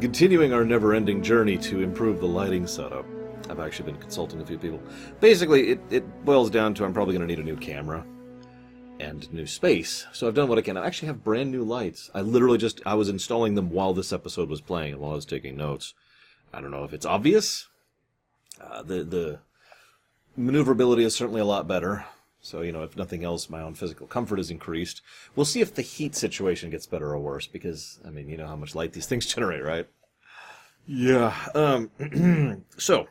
continuing our never-ending journey to improve the lighting setup. I've actually been consulting a few people. Basically, it, it boils down to I'm probably going to need a new camera and new space. So I've done what I can. I actually have brand new lights. I literally just I was installing them while this episode was playing and while I was taking notes. I don't know if it's obvious. Uh, the the maneuverability is certainly a lot better. So you know, if nothing else, my own physical comfort is increased. We'll see if the heat situation gets better or worse because I mean, you know how much light these things generate, right? Yeah. Um, so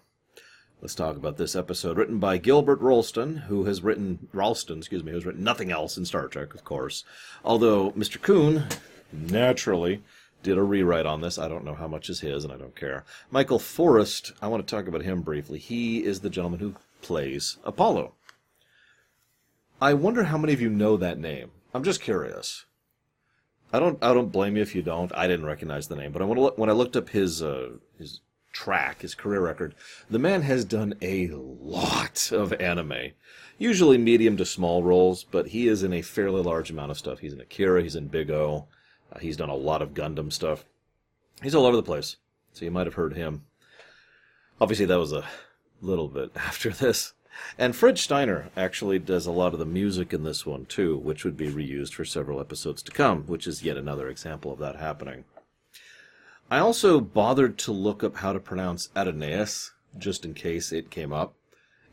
Let's talk about this episode, written by Gilbert Ralston, who has written Ralston, excuse me, who's written nothing else in Star Trek, of course. Although Mr. Coon, naturally, did a rewrite on this. I don't know how much is his, and I don't care. Michael Forest, I want to talk about him briefly. He is the gentleman who plays Apollo. I wonder how many of you know that name. I'm just curious. I don't. I don't blame you if you don't. I didn't recognize the name, but I when I looked up his uh, his track, his career record, the man has done a lot of anime. Usually medium to small roles, but he is in a fairly large amount of stuff. He's in Akira, he's in Big O, uh, he's done a lot of Gundam stuff. He's all over the place, so you might have heard him. Obviously, that was a little bit after this. And Fred Steiner actually does a lot of the music in this one too, which would be reused for several episodes to come, which is yet another example of that happening. I also bothered to look up how to pronounce Adonais, just in case it came up.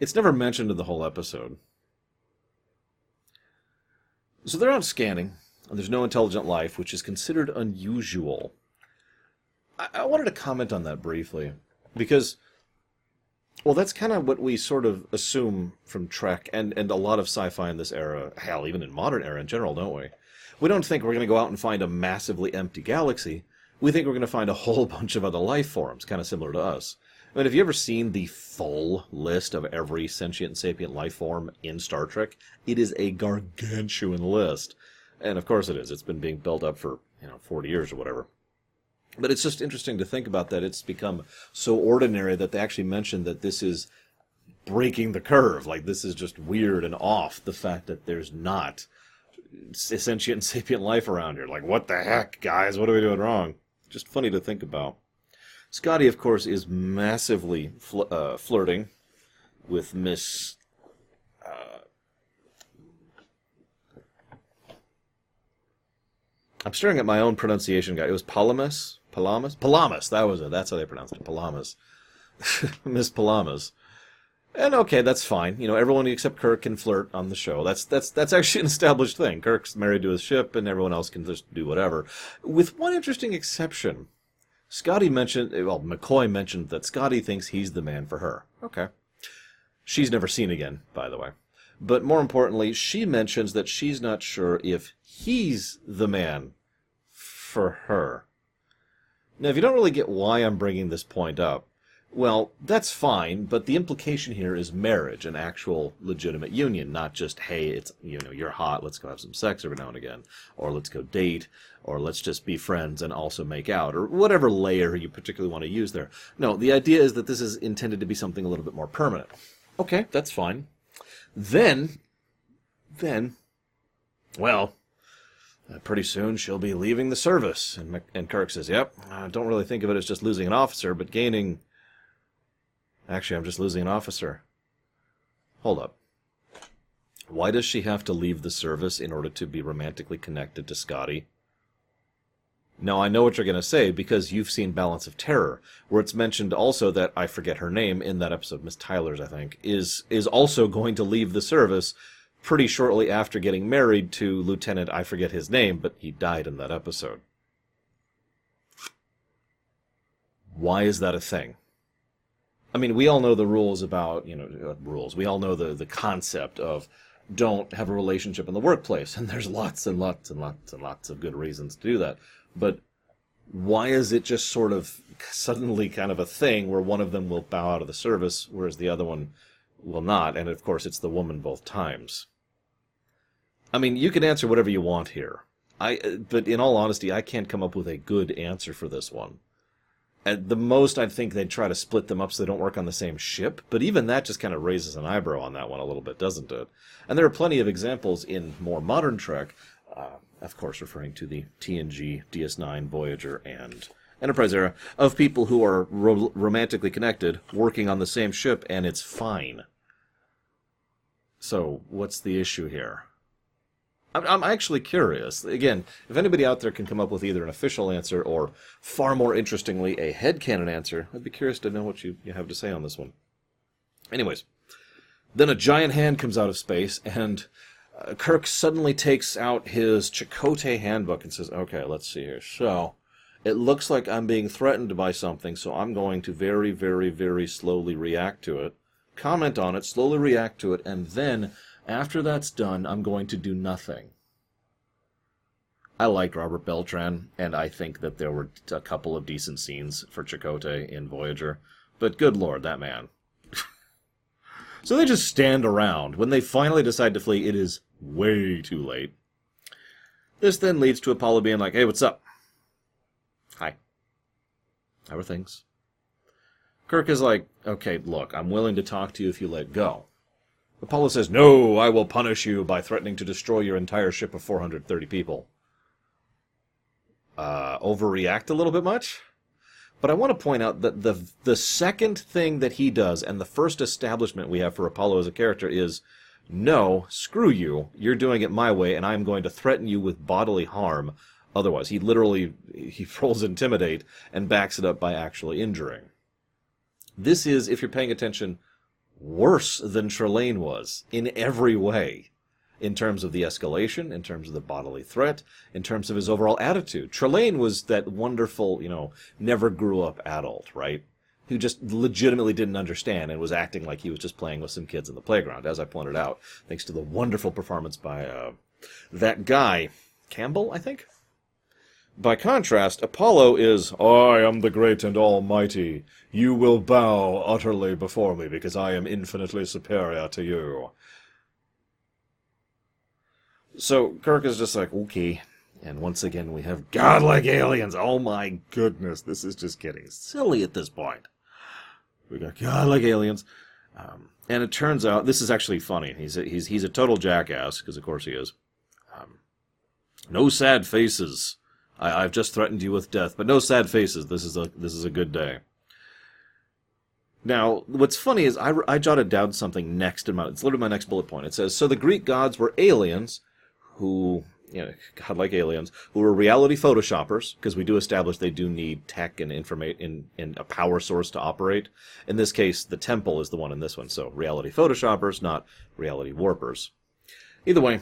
It's never mentioned in the whole episode. So they're out scanning, and there's no intelligent life, which is considered unusual. I, I wanted to comment on that briefly, because, well, that's kind of what we sort of assume from Trek and, and a lot of sci fi in this era, hell, even in modern era in general, don't we? We don't think we're going to go out and find a massively empty galaxy we think we're going to find a whole bunch of other life forms, kind of similar to us. I mean, have you ever seen the full list of every sentient and sapient life form in Star Trek? It is a gargantuan list. And of course it is. It's been being built up for, you know, 40 years or whatever. But it's just interesting to think about that. It's become so ordinary that they actually mentioned that this is breaking the curve. Like, this is just weird and off, the fact that there's not sentient and sapient life around here. Like, what the heck, guys? What are we doing wrong? just funny to think about. Scotty, of course, is massively fl- uh, flirting with Miss. Uh, I'm staring at my own pronunciation guide. It was Palamas? Palamas? Palamas, that was it. That's how they pronounced it. Palamas. Miss Palamas. And okay, that's fine. You know, everyone except Kirk can flirt on the show. That's that's that's actually an established thing. Kirk's married to his ship, and everyone else can just do whatever. With one interesting exception. Scotty mentioned, well, McCoy mentioned that Scotty thinks he's the man for her. Okay. She's never seen again, by the way. But more importantly, she mentions that she's not sure if he's the man for her. Now, if you don't really get why I'm bringing this point up, well, that's fine, but the implication here is marriage, an actual legitimate union, not just, hey, it's, you know, you're hot, let's go have some sex every now and again, or let's go date, or let's just be friends and also make out, or whatever layer you particularly want to use there. No, the idea is that this is intended to be something a little bit more permanent. Okay, that's fine. Then, then, well, uh, pretty soon she'll be leaving the service. And, and Kirk says, yep, I don't really think of it as just losing an officer, but gaining Actually, I'm just losing an officer. Hold up. Why does she have to leave the service in order to be romantically connected to Scotty? Now, I know what you're going to say because you've seen Balance of Terror, where it's mentioned also that I forget her name in that episode, Miss Tyler's, I think, is is also going to leave the service pretty shortly after getting married to Lieutenant I forget his name, but he died in that episode. Why is that a thing? I mean, we all know the rules about, you know, uh, rules. We all know the, the concept of don't have a relationship in the workplace. And there's lots and lots and lots and lots of good reasons to do that. But why is it just sort of suddenly kind of a thing where one of them will bow out of the service, whereas the other one will not? And of course, it's the woman both times. I mean, you can answer whatever you want here. I, uh, but in all honesty, I can't come up with a good answer for this one. At the most, I'd think they'd try to split them up so they don't work on the same ship. But even that just kind of raises an eyebrow on that one a little bit, doesn't it? And there are plenty of examples in more modern Trek, uh, of course, referring to the TNG, DS9, Voyager, and Enterprise era, of people who are ro- romantically connected, working on the same ship, and it's fine. So, what's the issue here? I'm, actually curious. Again, if anybody out there can come up with either an official answer or, far more interestingly, a headcanon answer, I'd be curious to know what you, you have to say on this one. Anyways, then a giant hand comes out of space, and uh, Kirk suddenly takes out his Chakotay handbook and says, Okay, let's see here. So, it looks like I'm being threatened by something, so I'm going to very, very, very slowly react to it, comment on it, slowly react to it, and then after that's done, I'm going to do nothing. I liked Robert Beltran, and I think that there were a couple of decent scenes for Chakotay in Voyager, but good lord, that man. so they just stand around. When they finally decide to flee, it is way too late. This then leads to Apollo being like, hey, what's up? Hi. How are things? Kirk is like, okay, look, I'm willing to talk to you if you let go. Apollo says, No, I will punish you by threatening to destroy your entire ship of 430 people. Uh, overreact a little bit much? But I want to point out that the the second thing that he does, and the first establishment we have for Apollo as a character is, no, screw you, you're doing it my way, and I'm going to threaten you with bodily harm. Otherwise, he literally he rolls intimidate and backs it up by actually injuring. This is, if you're paying attention, worse than Trelane was in every way. In terms of the escalation, in terms of the bodily threat, in terms of his overall attitude. Trelane was that wonderful, you know, never grew up adult, right? Who just legitimately didn't understand and was acting like he was just playing with some kids in the playground, as I pointed out, thanks to the wonderful performance by uh, that guy, Campbell, I think? By contrast, Apollo is, I am the great and almighty. You will bow utterly before me because I am infinitely superior to you. So Kirk is just like, okay. And once again, we have godlike aliens. Oh my goodness, this is just getting silly at this point. We got godlike aliens. Um, and it turns out, this is actually funny. He's a, he's, he's a total jackass, because of course he is. Um, no sad faces I, have just threatened you with death, but no sad faces. This is a this is a good day. Now, what's funny is I, I jotted down something next in my it's literally my next bullet point. It says so the Greek gods were aliens who you know, godlike aliens who were reality photoshoppers because we do establish they do need tech and informate in, in a power source to operate. In this case, the temple is the one in this one, so reality photoshoppers, not reality warpers. Either way,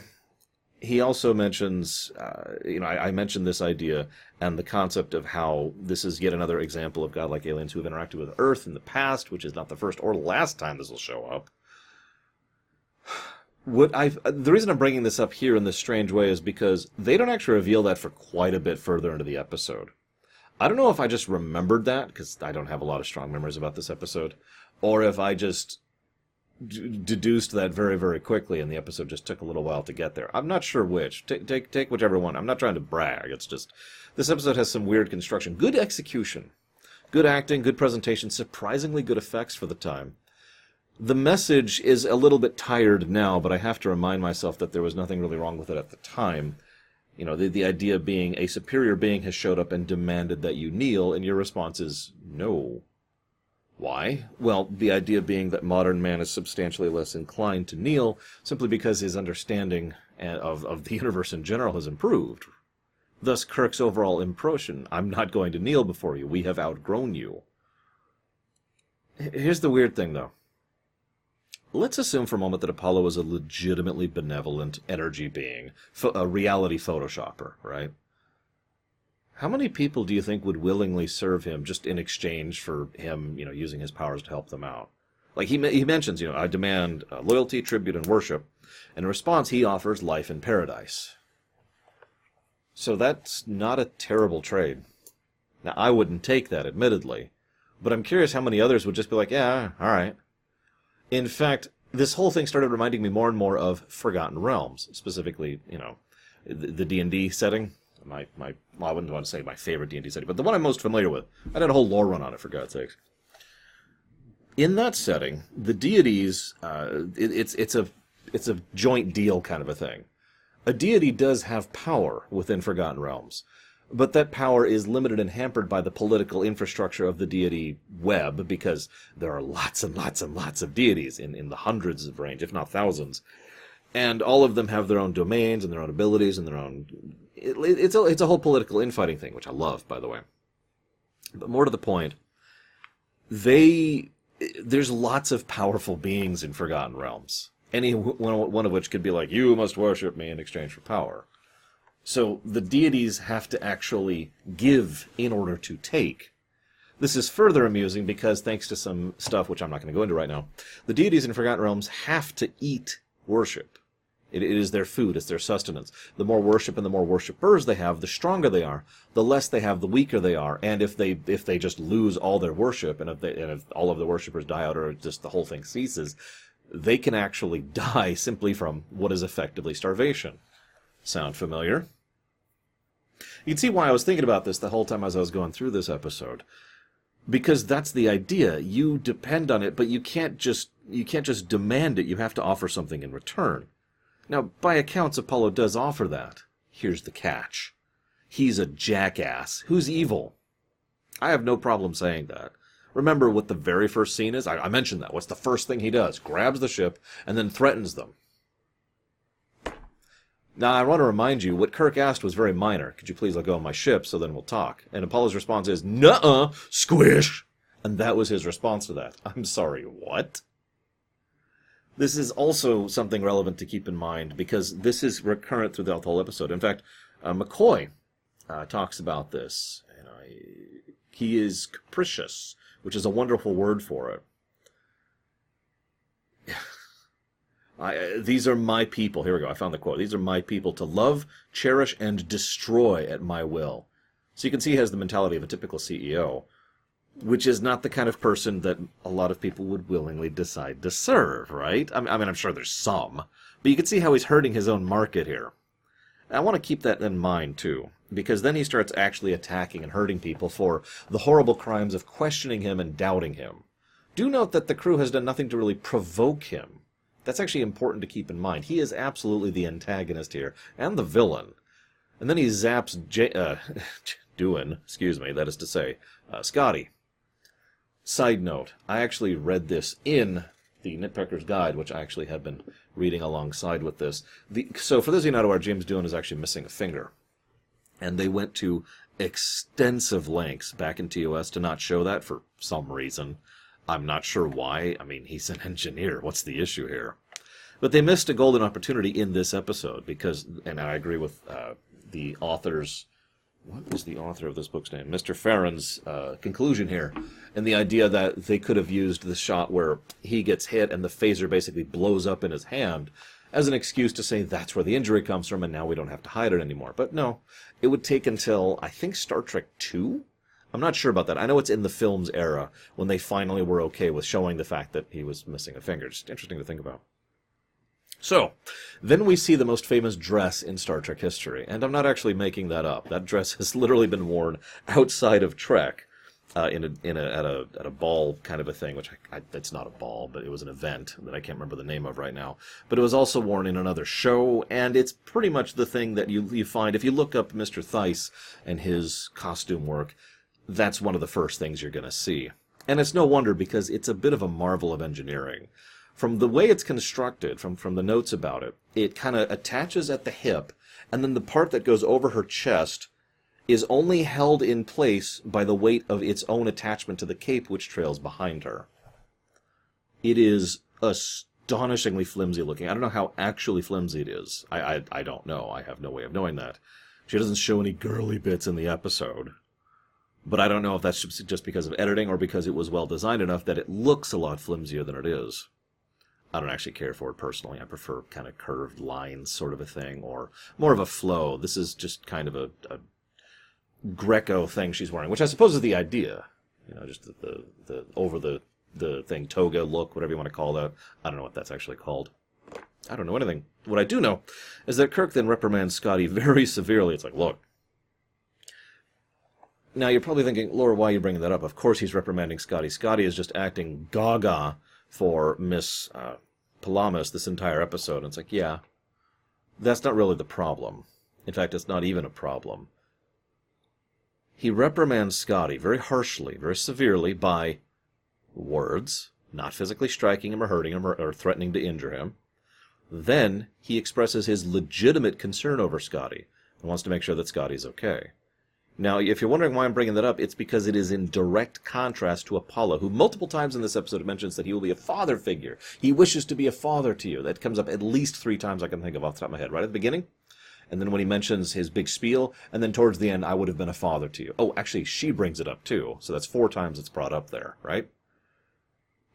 he also mentions, uh, you know, I, I, mentioned this idea and the concept of how this is yet another example of godlike aliens who have interacted with Earth in the past, which is not the first or last time this will show up. What I the reason I'm bringing this up here in this strange way is because they don't actually reveal that for quite a bit further into the episode. I don't know if I just remembered that because I don't have a lot of strong memories about this episode, or if I just deduced that very very quickly and the episode just took a little while to get there. I'm not sure which. Take take take whichever one. I'm not trying to brag. It's just this episode has some weird construction. Good execution. Good acting good presentation surprisingly good effects for the time. The message is a little bit tired now but i have to remind myself that there was nothing really wrong with it at the time. You know the, the idea being a superior being has showed up and demanded that you kneel and your response is no why? Well, the idea being that modern man is substantially less inclined to kneel simply because his understanding uh, of, of the universe in general has improved. Thus, Kirk's overall impression I'm not going to kneel before you. We have outgrown you. Here's the weird thing, though. Let's assume for a moment that Apollo is a legitimately benevolent energy being, a reality photoshopper, right? How many people do you think would willingly serve him just in exchange for him, you know, using his powers to help them out? Like he he mentions, you know, I demand uh, loyalty, tribute, and worship. In response, he offers life in paradise. So that's not a terrible trade. Now, I wouldn't take that, admittedly, but I'm curious how many others would just be like, yeah, all right. In fact, this whole thing started reminding me more and more of Forgotten Realms, specifically, you know, the D and D setting my my well, I wouldn't want to say my favorite D and D setting, but the one I'm most familiar with. I did a whole lore run on it for God's sakes. In that setting, the deities, uh, it, it's it's a it's a joint deal kind of a thing. A deity does have power within Forgotten Realms, but that power is limited and hampered by the political infrastructure of the deity web because there are lots and lots and lots of deities in, in the hundreds of range, if not thousands. And all of them have their own domains and their own abilities and their own. It, it's, a, it's a whole political infighting thing, which I love, by the way. But more to the point, they. There's lots of powerful beings in Forgotten Realms. Any one, one of which could be like, you must worship me in exchange for power so the deities have to actually give in order to take. This is further amusing because, thanks to some stuff which I'm not going to go into right now, the deities in Forgotten Realms have to eat worship. It, it is their food, it's their sustenance. The more worship and the more worshippers they have, the stronger they are. The less they have, the weaker they are. And if they if they just lose all their worship, and if they and if all of the worshippers die out, or just the whole thing ceases, they can actually die simply from what is effectively starvation. Sound familiar? You can see why I was thinking about this the whole time as I was going through this episode. Because that's the idea. You depend on it, but you can't just you can't just demand it. You have to offer something in return. Now, by accounts, Apollo does offer that. Here's the catch. He's a jackass who's evil. I have no problem saying that. Remember what the very first scene is? I, I mentioned that. What's the first thing he does? Grabs the ship and then threatens them. Now, I want to remind you, what Kirk asked was very minor. Could you please let go of my ship so then we'll talk? And Apollo's response is, Nuh-uh, squish! And that was his response to that. I'm sorry, what? This is also something relevant to keep in mind because this is recurrent throughout the whole episode. In fact, uh, McCoy uh, talks about this. And know, he is capricious, which is a wonderful word for it. I, uh, these are my people. Here we go. I found the quote. These are my people to love, cherish, and destroy at my will. So you can see he has the mentality of a typical CEO, which is not the kind of person that a lot of people would willingly decide to serve, right? I mean, I I'm sure there's some, but you can see how he's hurting his own market here. I want to keep that in mind too, because then he starts actually attacking and hurting people for the horrible crimes of questioning him and doubting him. Do note that the crew has done nothing to really provoke him. That's actually important to keep in mind. He is absolutely the antagonist here, and the villain. And then he zaps J- uh, Doohan, excuse me, that is to say, uh, Scotty. Side note, I actually read this in the Nitpicker's Guide, which I actually have been reading alongside with this. The, so for those of you not aware, James Doohan is actually missing a finger. And they went to extensive lengths back in TOS to not show that for some reason. I'm not sure why. I mean, he's an engineer. What's the issue here? But they missed a golden opportunity in this episode because, and I agree with uh, the author's. What was the author of this book's name? Mr. Farrand's uh, conclusion here, and the idea that they could have used the shot where he gets hit and the phaser basically blows up in his hand as an excuse to say that's where the injury comes from and now we don't have to hide it anymore. But no, it would take until, I think, Star Trek 2 I'm not sure about that. I know it's in the film's era when they finally were okay with showing the fact that he was missing a finger. Just interesting to think about. So, then we see the most famous dress in Star Trek history, and I'm not actually making that up. That dress has literally been worn outside of Trek. Uh, in a in a at a at a ball kind of a thing, which I, I, it's not a ball, but it was an event that I can't remember the name of right now. But it was also worn in another show, and it's pretty much the thing that you you find if you look up Mr. Theiss and his costume work that's one of the first things you're going to see. And it's no wonder because it's a bit of a marvel of engineering. From the way it's constructed, from, from the notes about it, it kind of attaches at the hip, and then the part that goes over her chest is only held in place by the weight of its own attachment to the cape which trails behind her. It is astonishingly flimsy looking. I don't know how actually flimsy it is. I, I, I don't know. I have no way of knowing that. She doesn't show any girly bits in the episode. But I don't know if that's just because of editing or because it was well designed enough that it looks a lot flimsier than it is. I don't actually care for it personally. I prefer kind of curved lines, sort of a thing, or more of a flow. This is just kind of a, a Greco thing she's wearing, which I suppose is the idea. You know, just the, the, the over the the thing toga look, whatever you want to call that. I don't know what that's actually called. I don't know anything. What I do know is that Kirk then reprimands Scotty very severely. It's like, look, now you're probably thinking, Laura, why are you bringing that up? Of course he's reprimanding Scotty. Scotty is just acting gaga for Miss uh, Palamas this entire episode. And it's like, yeah, that's not really the problem. In fact, it's not even a problem. he reprimands Scotty very harshly, very severely by words, not physically striking him or hurting him or, or threatening to injure him. Then he expresses his legitimate concern over Scotty and wants to make sure that Scotty's okay. Now, if you're wondering why I'm bringing that up, it's because it is in direct contrast to Apollo, who multiple times in this episode mentions that he will be a father figure. He wishes to be a father to you. That comes up at least three times I can think of off the top of my head. Right at the beginning, and then when he mentions his big spiel, and then towards the end, I would have been a father to you. Oh, actually, she brings it up too. So that's four times it's brought up there, right?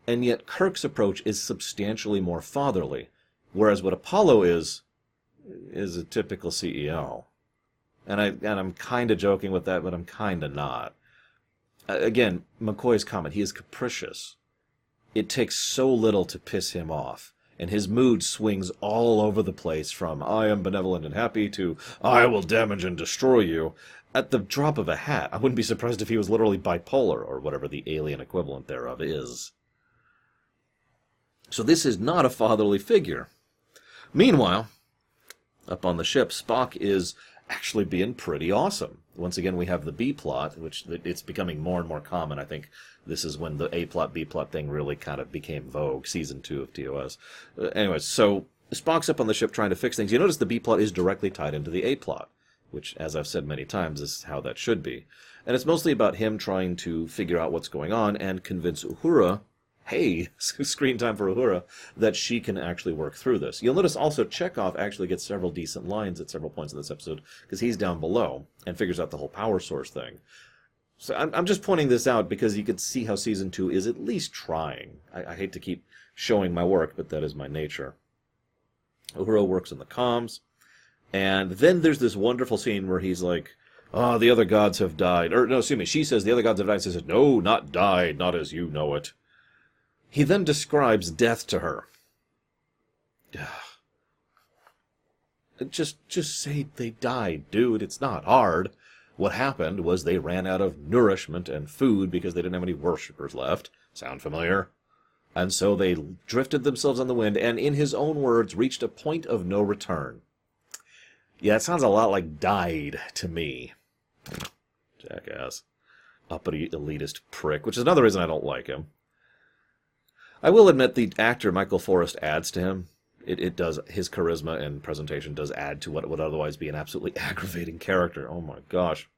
And yet Kirk's approach is substantially more fatherly, whereas what Apollo is, is a typical CEO. And I and I'm kind of joking with that, but I'm kind of not. Again, McCoy's comment, he is capricious. It takes so little to piss him off and his mood swings all over the place from I am benevolent and happy to I will damage and destroy you at the drop of a hat. I wouldn't be surprised if he was literally bipolar or whatever the alien equivalent thereof is. So this is not a fatherly figure. Meanwhile, up on the ship, Spock is actually being pretty awesome. Once again, we have the B plot, which it's becoming more and more common. I think this is when the A plot B plot thing really kind of became vogue. Season two of TOS. Uh, anyways, so Spock's up on the ship trying to fix things. You notice the B plot is directly tied into the A plot, which, as I've said many times, is how that should be. And it's mostly about him trying to figure out what's going on and convince Uhura hey, screen time for Uhura, that she can actually work through this. You'll notice also Chekov actually gets several decent lines at several points in this episode because he's down below and figures out the whole power source thing. So I'm, I'm just pointing this out because you can see how season two is at least trying. I, I hate to keep showing my work, but that is my nature. Uhura works in the comms, and then there's this wonderful scene where he's like, "Ah, oh, the other gods have died." Or no, excuse me. She says the other gods have died. He says, "No, not died, not as you know it." He then describes death to her. Just just say they died, dude. It's not hard. What happened was they ran out of nourishment and food because they didn't have any worshippers left. Sound familiar? And so they drifted themselves on the wind and, in his own words, reached a point of no return. Yeah, it sounds a lot like died to me. Jackass. Uppity elitist prick, which is another reason I don't like him. I will admit the actor Michael Forest adds to him. It, it does his charisma and presentation does add to what would otherwise be an absolutely aggravating character. Oh my gosh.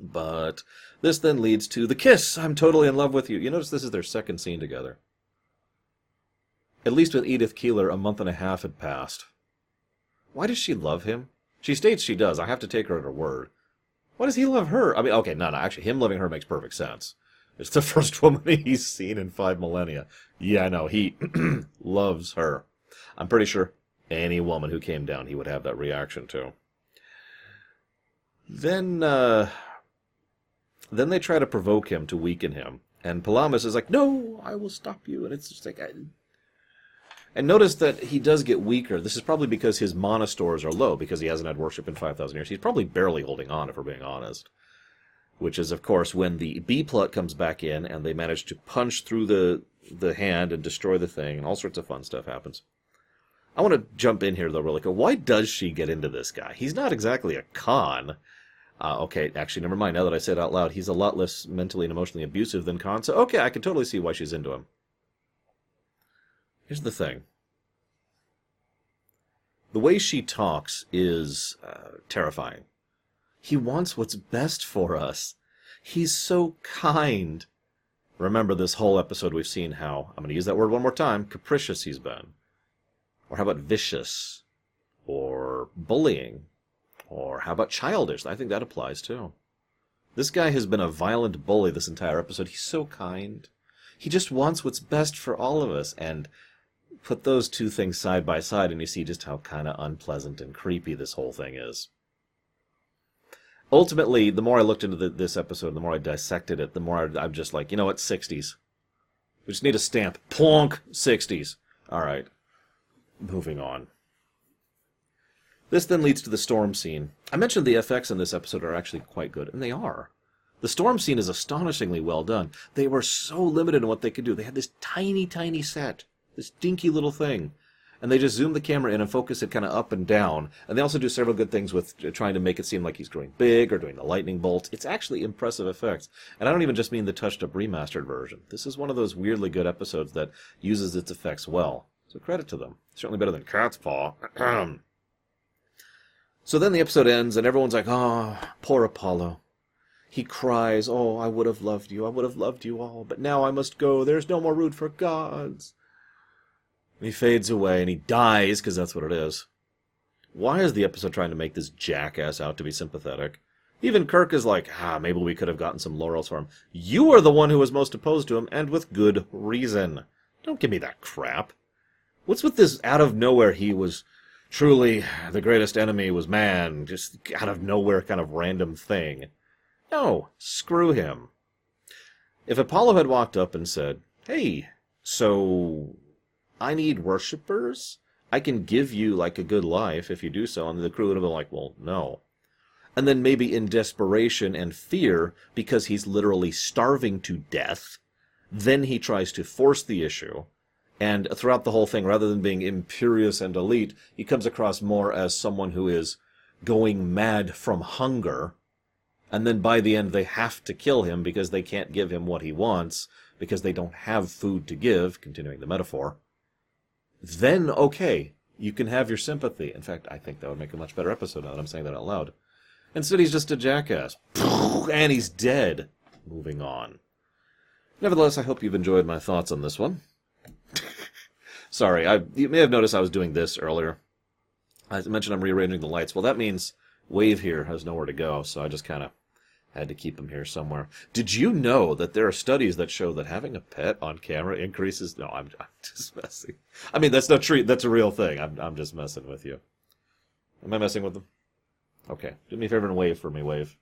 But this then leads to the kiss. I'm totally in love with you. You notice this is their second scene together. At least with Edith Keeler, a month and a half had passed. Why does she love him? She states she does. I have to take her at her word. Why does he love her? I mean, okay, no, no, actually, him loving her makes perfect sense. It's the first woman he's seen in five millennia. Yeah, I know. he loves her. I'm pretty sure any woman who came down he would have that reaction to. Then, uh, then they try to provoke him to weaken him, and Palamas is like, "No, I will stop you." And it's just like, I... and notice that he does get weaker. This is probably because his mana stores are low because he hasn't had worship in five thousand years. He's probably barely holding on, if we're being honest which is of course when the B plot comes back in and they manage to punch through the the hand and destroy the thing, and all sorts of fun stuff happens. I want to jump in here though, really quick. Why does she get into this guy? He's not exactly a Khan. Uh, okay, actually, never mind. Now that I said it out loud, he's a lot less mentally and emotionally abusive than Khan. So okay, I can totally see why she's into him. Here's the thing. The way she talks is uh, terrifying. He wants what's best for us. He's so kind. Remember this whole episode we've seen how, I'm going to use that word one more time, capricious he's been. Or how about vicious? Or bullying? Or how about childish? I think that applies too. This guy has been a violent bully this entire episode. He's so kind. He just wants what's best for all of us. And put those two things side by side and you see just how kind of unpleasant and creepy this whole thing is ultimately, the more I looked into the, this episode, the more I dissected it, the more I, am just like, you know what, 60s. We just need a stamp. Plonk, 60s. All right. Moving on. This then leads to the storm scene. I mentioned the effects in this episode are actually quite good, and they are. The storm scene is astonishingly well done. They were so limited in what they could do. They had this tiny, tiny set, this dinky little thing. And they just zoom the camera in and focus it kind of up and down. And they also do several good things with uh, trying to make it seem like he's growing big or doing the lightning bolt. It's actually impressive effects. And I don't even just mean the touched up remastered version. This is one of those weirdly good episodes that uses its effects well. So credit to them. Certainly better than Catspaw. so then the episode ends, and everyone's like, oh, poor Apollo. He cries, Oh, I would have loved you, I would have loved you all, but now I must go, there's no more root for gods. He fades away and he dies, because that's what it is. Why is the episode trying to make this jackass out to be sympathetic? Even Kirk is like, ah, maybe we could have gotten some laurels for him. You are the one who was most opposed to him, and with good reason. Don't give me that crap. What's with this out of nowhere he was truly the greatest enemy was man, just out of nowhere kind of random thing? No, screw him. If Apollo had walked up and said, Hey, so I need worshippers? I can give you like a good life if you do so. And the crew would have been like, Well, no. And then maybe in desperation and fear, because he's literally starving to death, then he tries to force the issue. And throughout the whole thing, rather than being imperious and elite, he comes across more as someone who is going mad from hunger and then by the end they have to kill him because they can't give him what he wants because they don't have food to give, continuing the metaphor, then okay, you can have your sympathy. In fact, I think that would make a much better episode now that I'm saying that out loud. Instead, he's just a jackass. And he's dead. Moving on. Nevertheless, I hope you've enjoyed my thoughts on this one. Sorry, I, you may have noticed I was doing this earlier. I mentioned I'm rearranging the lights. Well, that means Wave here has nowhere to go, so I just kind of had to keep him here somewhere. Did you know that there are studies that show that having a pet on camera increases? No, I'm, I'm just messing. I mean, that's not true. That's a real thing. I'm, I'm just messing with you. Am I messing with them? Okay. Do me a favor and wave for me, Wave.